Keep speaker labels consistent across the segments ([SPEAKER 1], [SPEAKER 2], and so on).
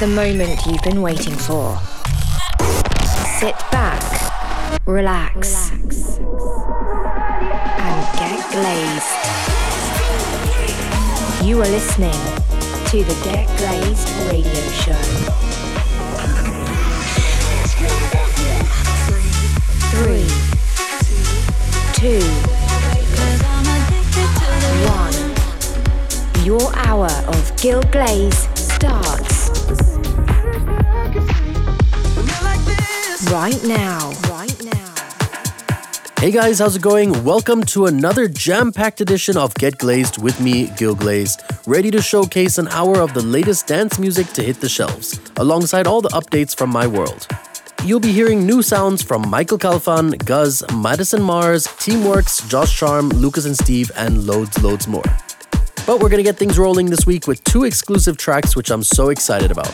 [SPEAKER 1] the moment you've been waiting for. Sit back, relax, and get glazed. You are listening to the Get Glazed Radio Show. Three, two, one. Your hour of Gil Glaze starts right now. Right now.
[SPEAKER 2] Hey guys, how's it going? Welcome to another jam packed edition of Get Glazed with me, Gil Glaze, ready to showcase an hour of the latest dance music to hit the shelves, alongside all the updates from my world. You'll be hearing new sounds from Michael Calfan, Guz, Madison Mars, Teamworks, Josh Charm, Lucas and Steve, and loads, loads more. But we're gonna get things rolling this week with two exclusive tracks, which I'm so excited about.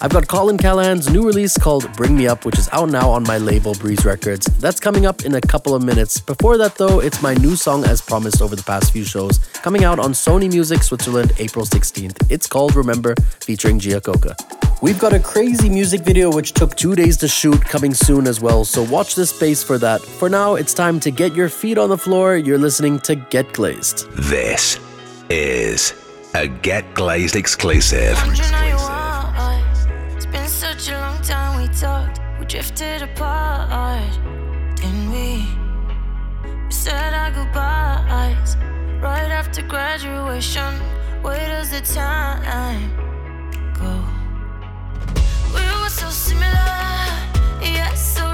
[SPEAKER 2] I've got Colin Callahan's new release called Bring Me Up, which is out now on my label Breeze Records. That's coming up in a couple of minutes. Before that, though, it's my new song as promised over the past few shows, coming out on Sony Music Switzerland April 16th. It's called Remember, featuring Giacoca. We've got a crazy music video which took two days to shoot coming soon as well, so watch this space for that. For now, it's time to get your feet on the floor. You're listening to Get Glazed.
[SPEAKER 3] This is a Get Glazed exclusive.
[SPEAKER 4] Drifted apart, didn't we? We said our goodbyes right after graduation. Where does the time go? We were so similar, yet so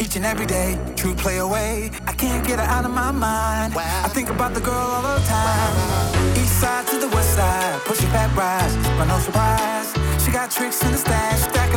[SPEAKER 5] each and every day. True play away, I can't get her out of my mind. Wow. I think about the girl all the time. Wow. East side to the west side, push it back, rise, but no surprise. She got tricks in the stash, stack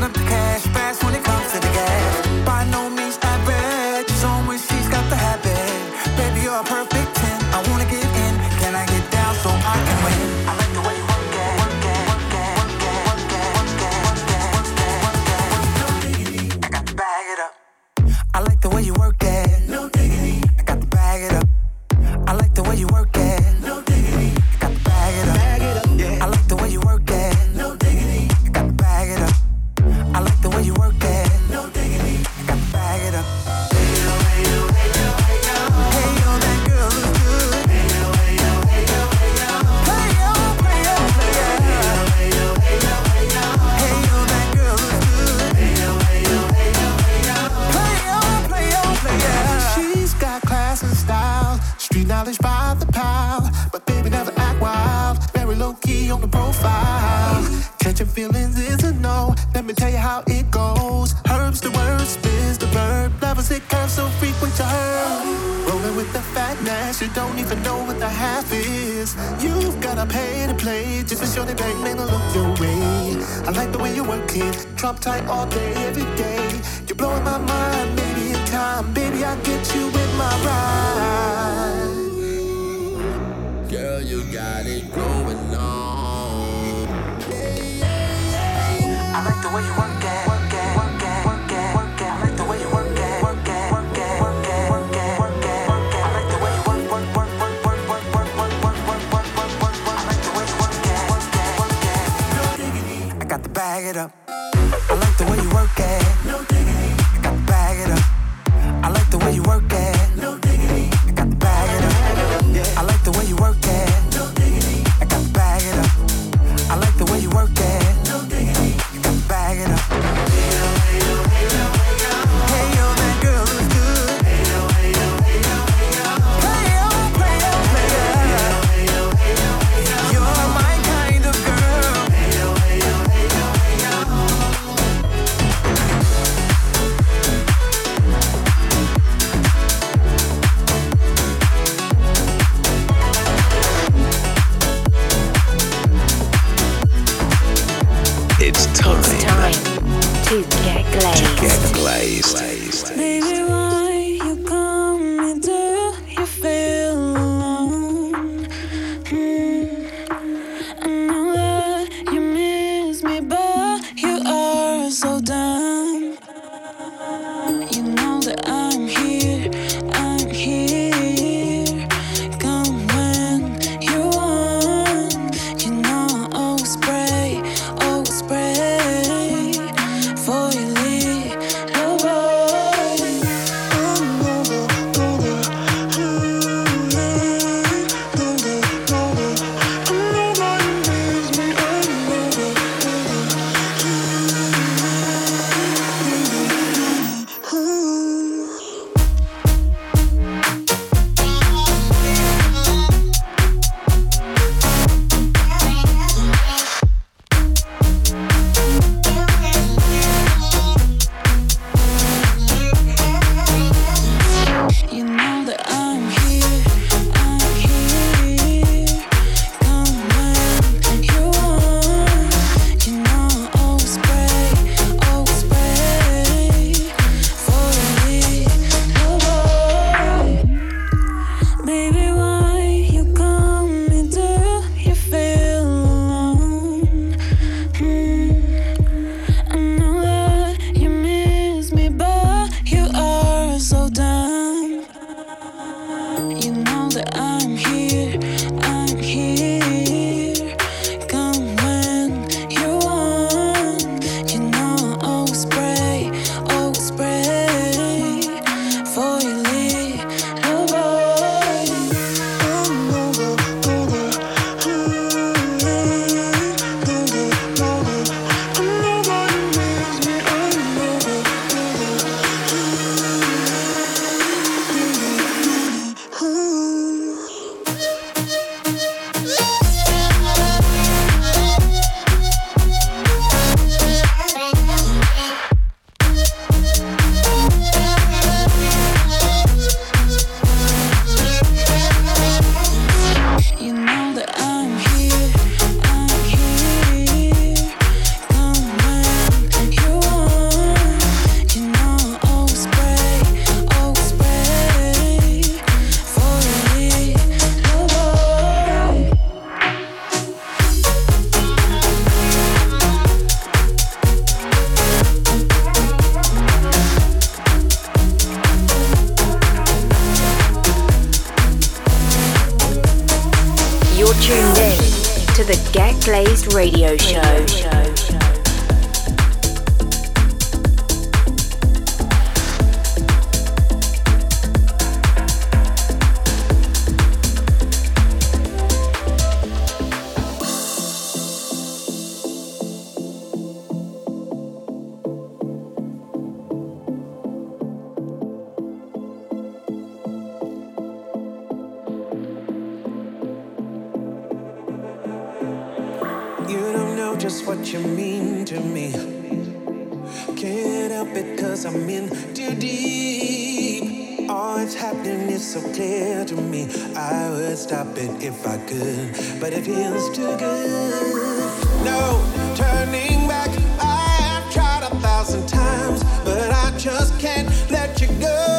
[SPEAKER 5] because I'm in too deep. All it's happening is so clear to me. I would stop it if I could, but it feels too good. No turning back. I have tried a thousand times, but I just can't let you go.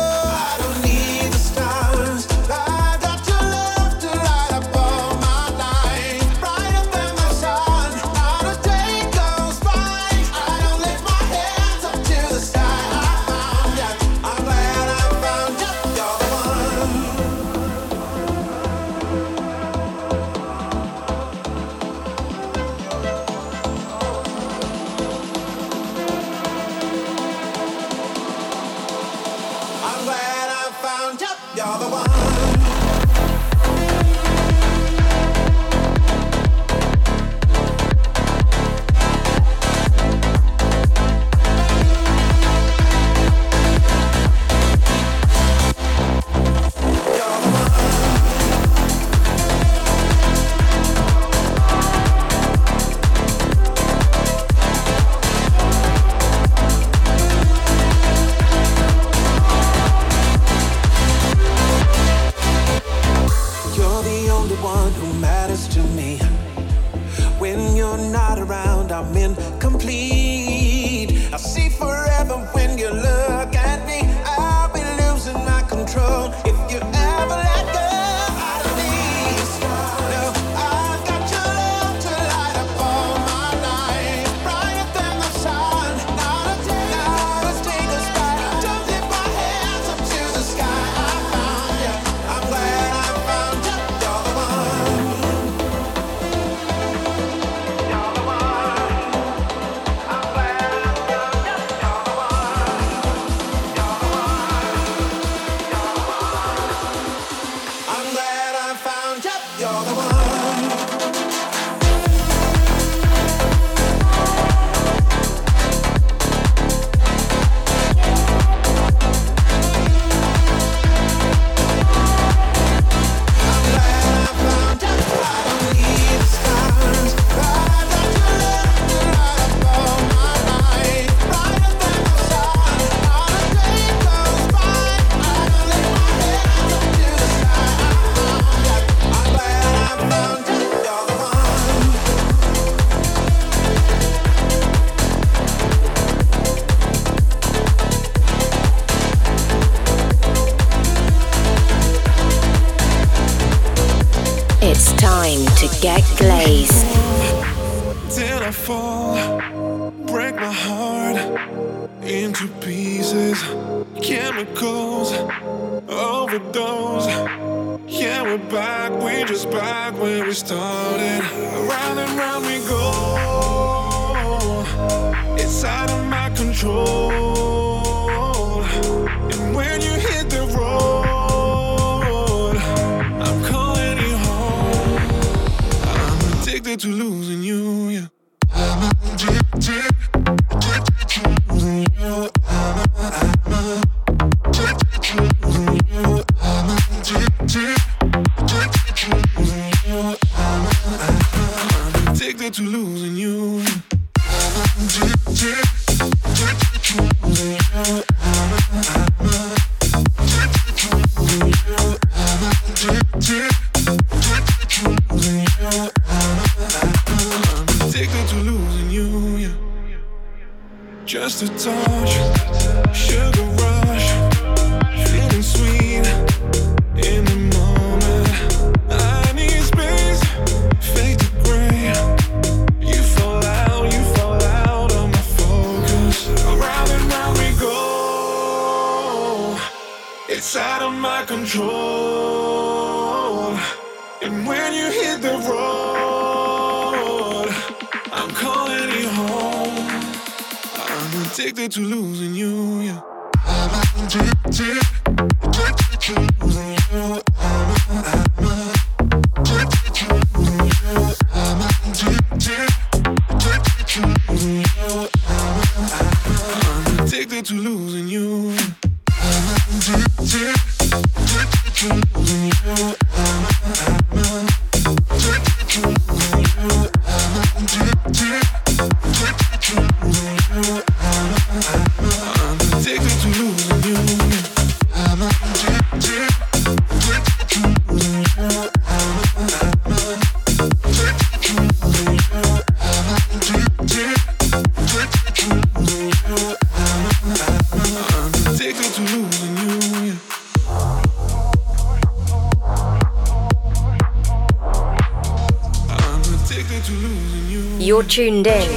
[SPEAKER 1] tuned in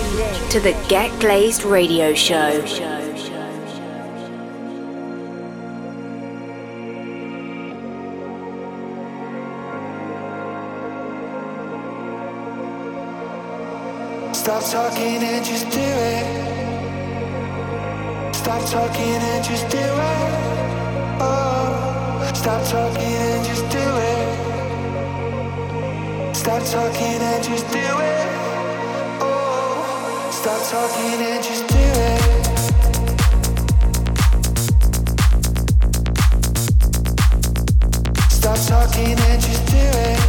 [SPEAKER 1] to the Get Glazed Radio Show.
[SPEAKER 6] Stop talking and just do it. Stop talking and just do it. Oh, stop talking and just do it. Stop talking and just do it stop talking and just do it.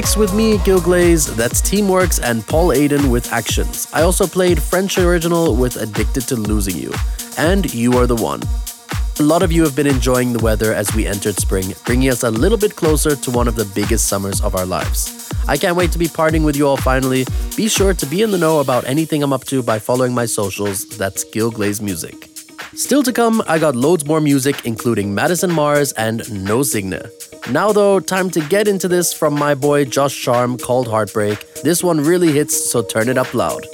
[SPEAKER 2] Mix with me, Gil Glaze, that's Teamworks and Paul Aiden with Actions. I also played French Original with Addicted to Losing You, and You Are the One. A lot of you have been enjoying the weather as we entered spring, bringing us a little bit closer to one of the biggest summers of our lives.
[SPEAKER 1] I can't wait to be parting with you all finally. Be sure to be in the know about anything I'm up to by following my socials, that's Gil Glaze Music. Still to come, I got loads more music, including Madison Mars and No Signa. Now, though, time to get into this from my boy Josh Charm called Heartbreak. This one really hits, so turn it up loud.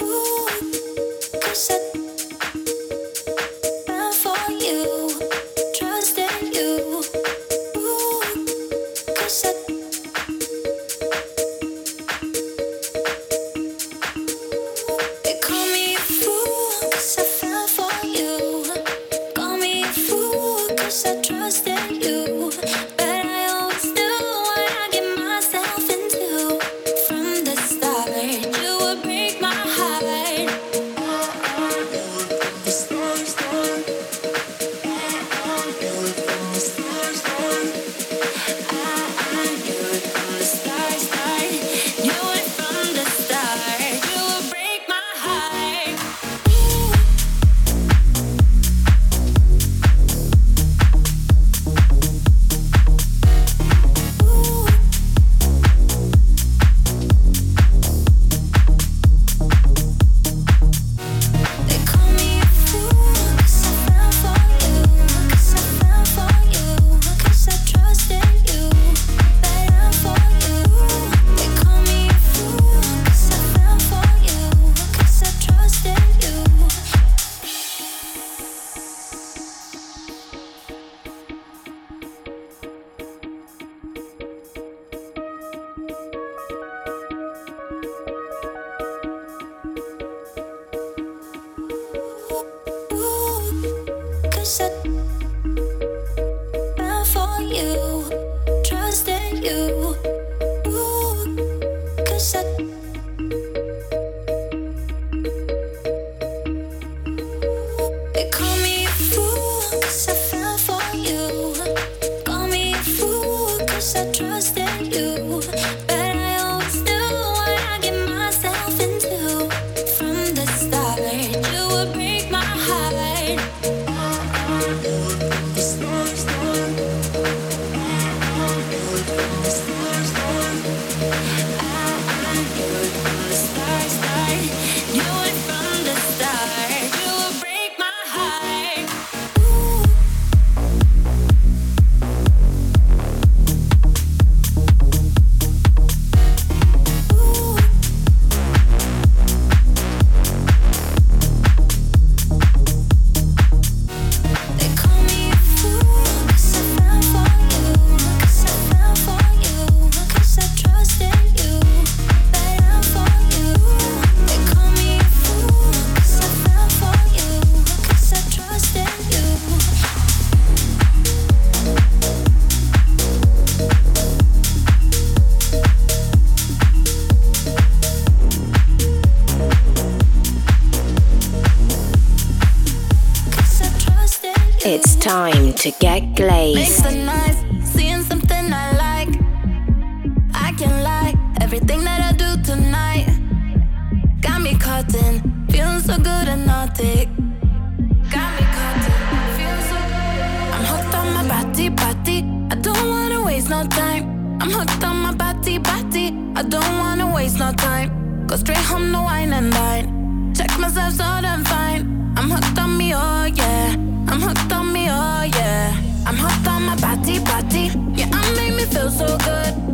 [SPEAKER 4] myself so damn fine. I'm hooked on me, oh yeah. I'm hooked on me, oh yeah. I'm hooked on my body, body. Yeah, I make me feel so good.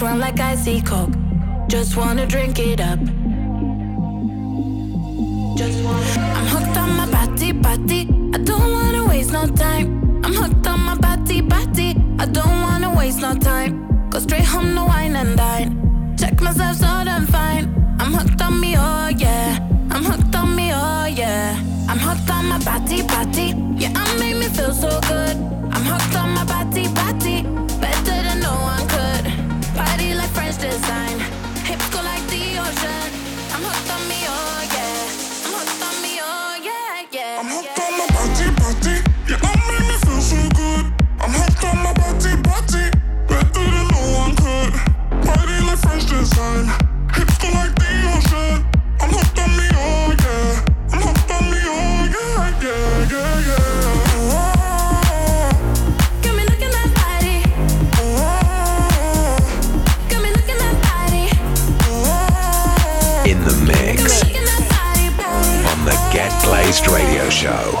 [SPEAKER 4] Run like icy coke. Just wanna drink it up. Just wanna. I'm hooked on
[SPEAKER 7] my body, body. I don't wanna waste no time. I'm hooked on
[SPEAKER 4] my body, body. I don't wanna waste no time. Go straight home to wine and dine. Check myself so I'm fine. I'm hooked on me, oh yeah. I'm hooked on me, oh yeah. I'm hooked on my body, body. Yeah, I made me feel so good. I'm hooked on my body, body design. Hips go like the ocean. I'm hooked on me, oh yeah. I'm hooked on me, oh yeah, yeah.
[SPEAKER 8] I'm hooked on my body, body. Yeah, I make me feel so good. I'm hooked on my body, body. Better than no one could. Body like French design.
[SPEAKER 3] Show.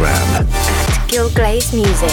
[SPEAKER 6] Instagram at
[SPEAKER 1] Gil Glaze Music.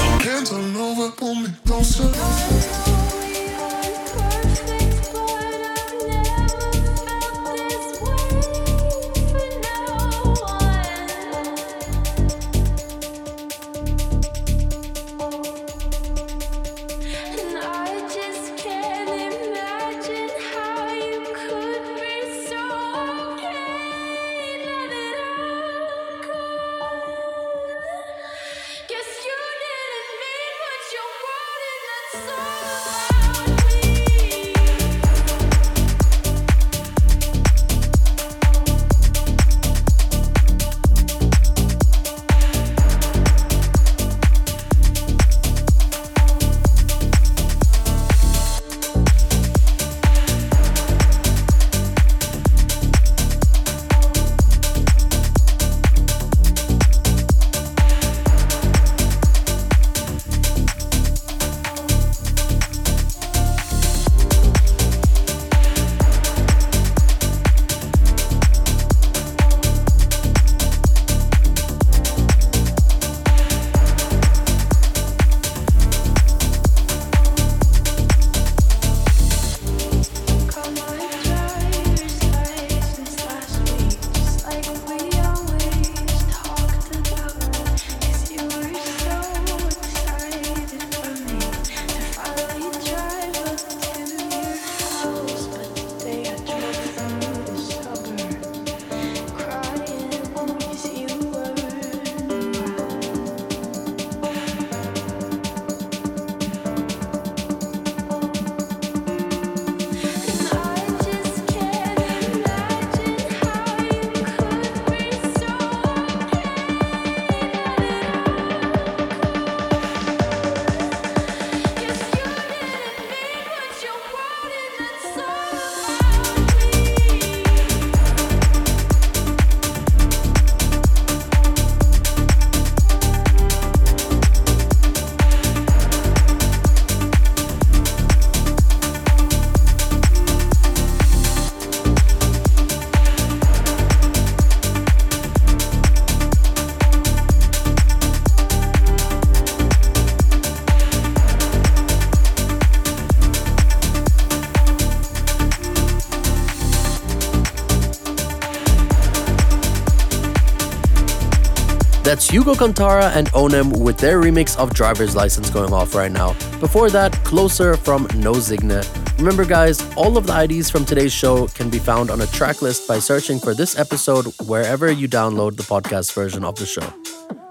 [SPEAKER 2] That's Hugo Cantarra and Onem with their remix of Driver's License going off right now. Before that, Closer from No Zigne. Remember, guys, all of the IDs from today's show can be found on a track list by searching for this episode wherever you download the podcast version of the show.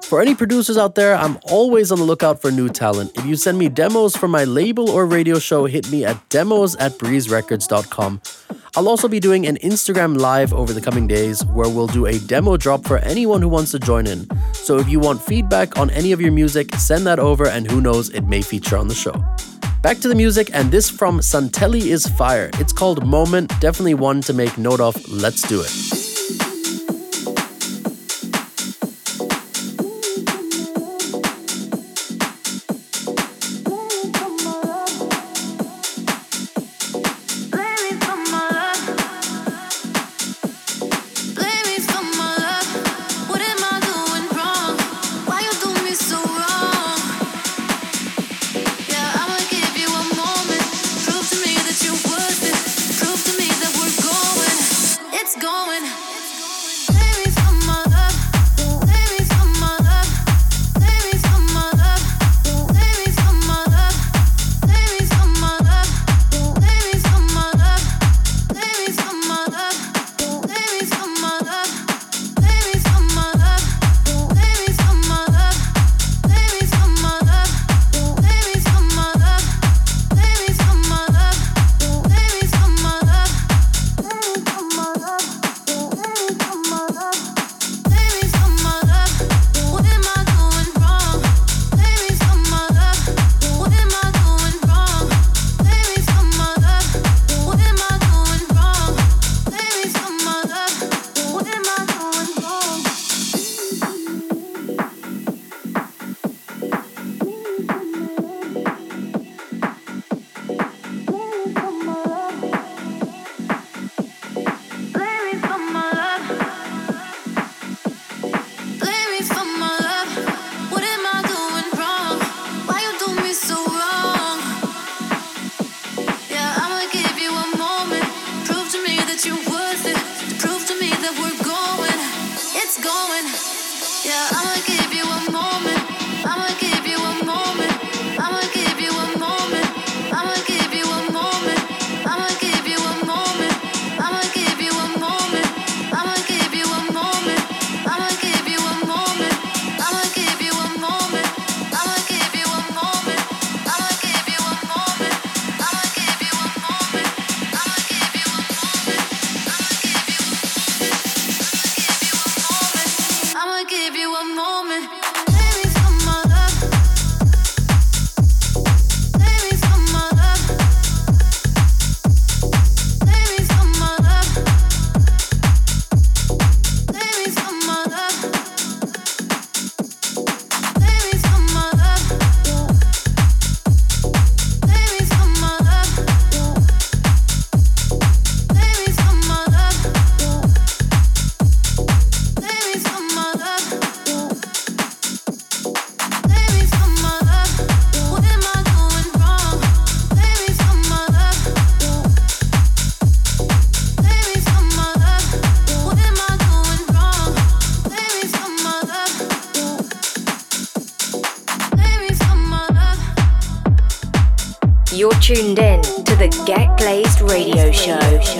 [SPEAKER 2] For any producers out there, I'm always on the lookout for new talent. If you send me demos for my label or radio show, hit me at demos at breezerecords.com. I'll also be doing an Instagram live over the coming days where we'll do a demo drop for anyone who wants to join in. So if you want feedback on any of your music, send that over and who knows, it may feature on the show. Back to the music, and this from Santelli is Fire. It's called Moment, definitely one to make note of. Let's do it.
[SPEAKER 9] The Get Glazed radio show.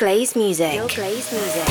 [SPEAKER 10] Glaze Music. Gil Glaze Music.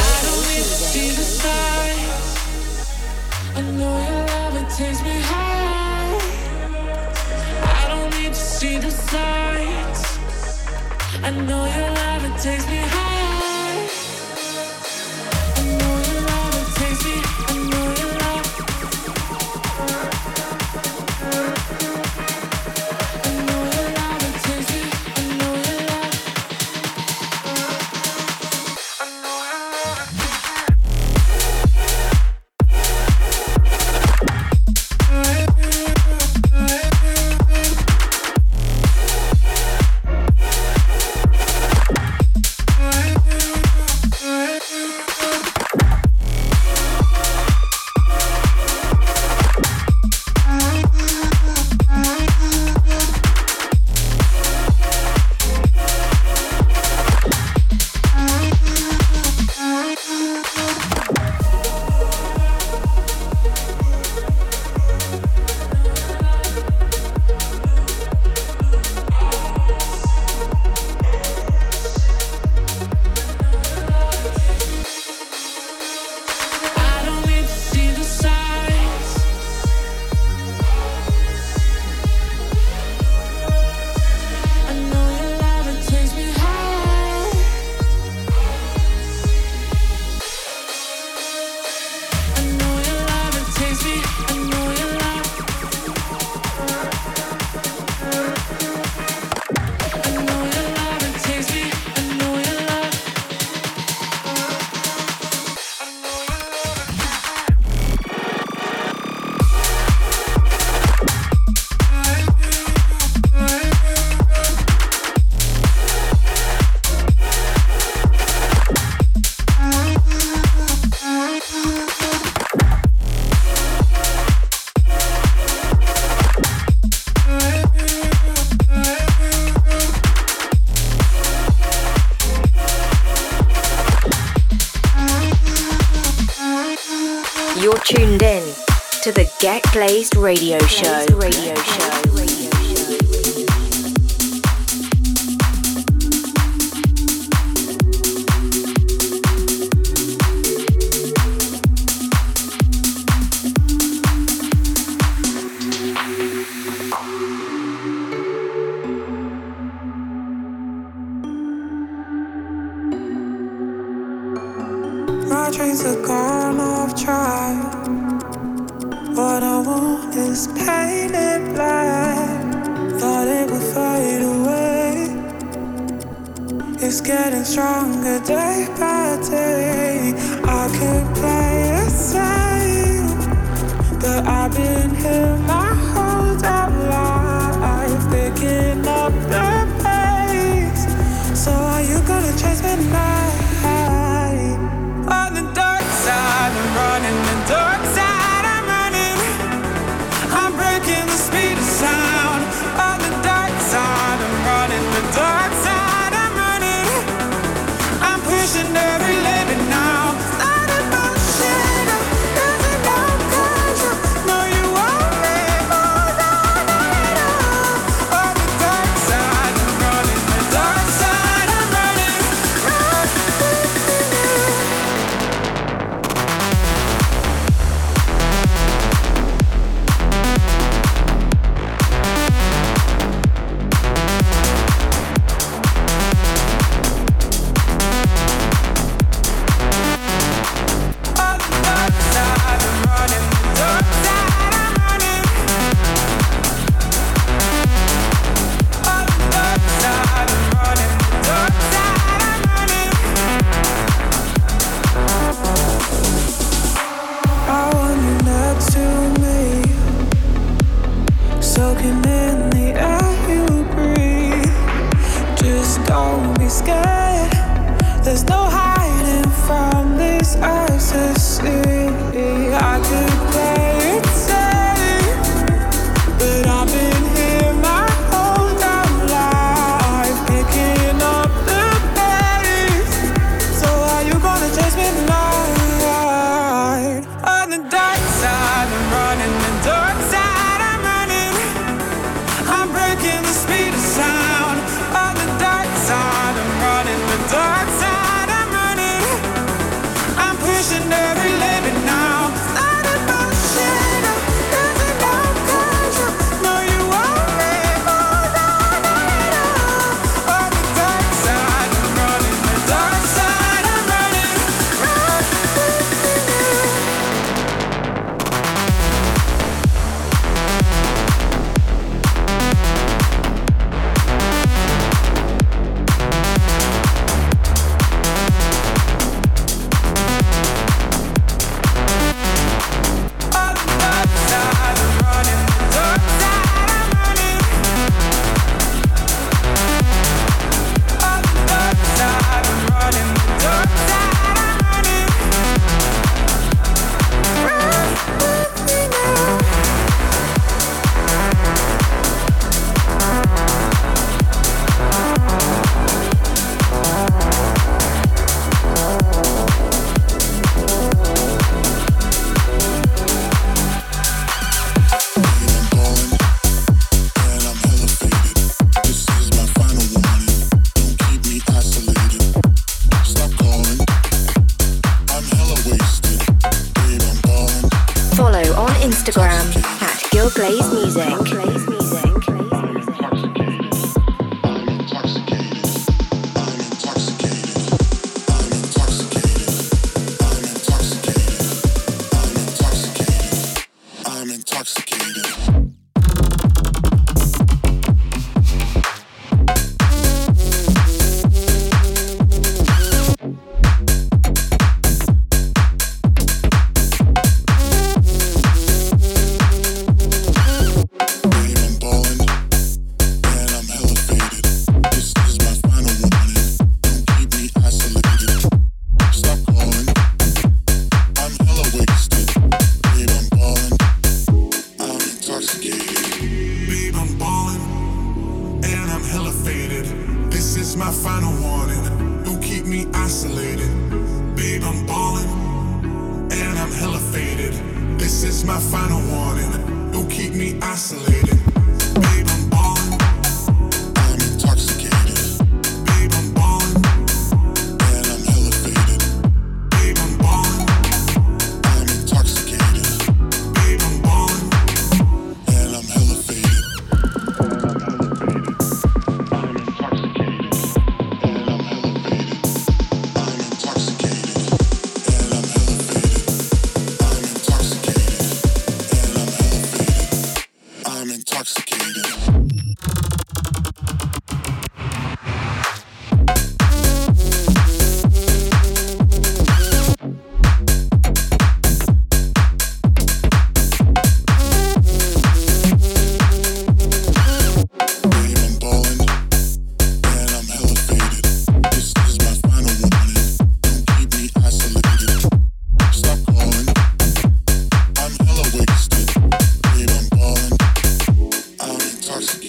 [SPEAKER 10] Radio Show. Radio Show.
[SPEAKER 11] My dreams are gone off track what I want is pain and black. Thought it would fade away. It's getting stronger day by day. I could play it safe, but I've been here my whole damn life, picking up the pace. So are you gonna chase me now? On the dark side, I'm running the dark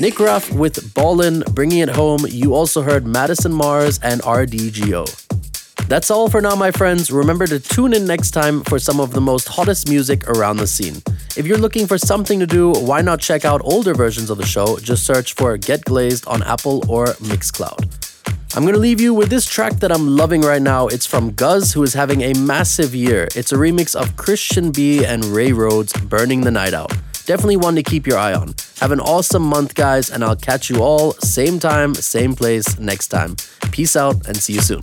[SPEAKER 2] Nick Ruff with Ballin', bringing it home. You also heard Madison Mars and RDGO. That's all for now, my friends. Remember to tune in next time for some of the most hottest music around the scene. If you're looking for something to do, why not check out older versions of the show? Just search for Get Glazed on Apple or Mixcloud. I'm gonna leave you with this track that I'm loving right now. It's from Guz, who is having a massive year. It's a remix of Christian B and Ray Rhodes, Burning the Night Out. Definitely one to keep your eye on. Have an awesome month, guys, and I'll catch you all same time, same place next time. Peace out and see you soon.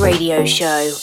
[SPEAKER 10] Radio Show.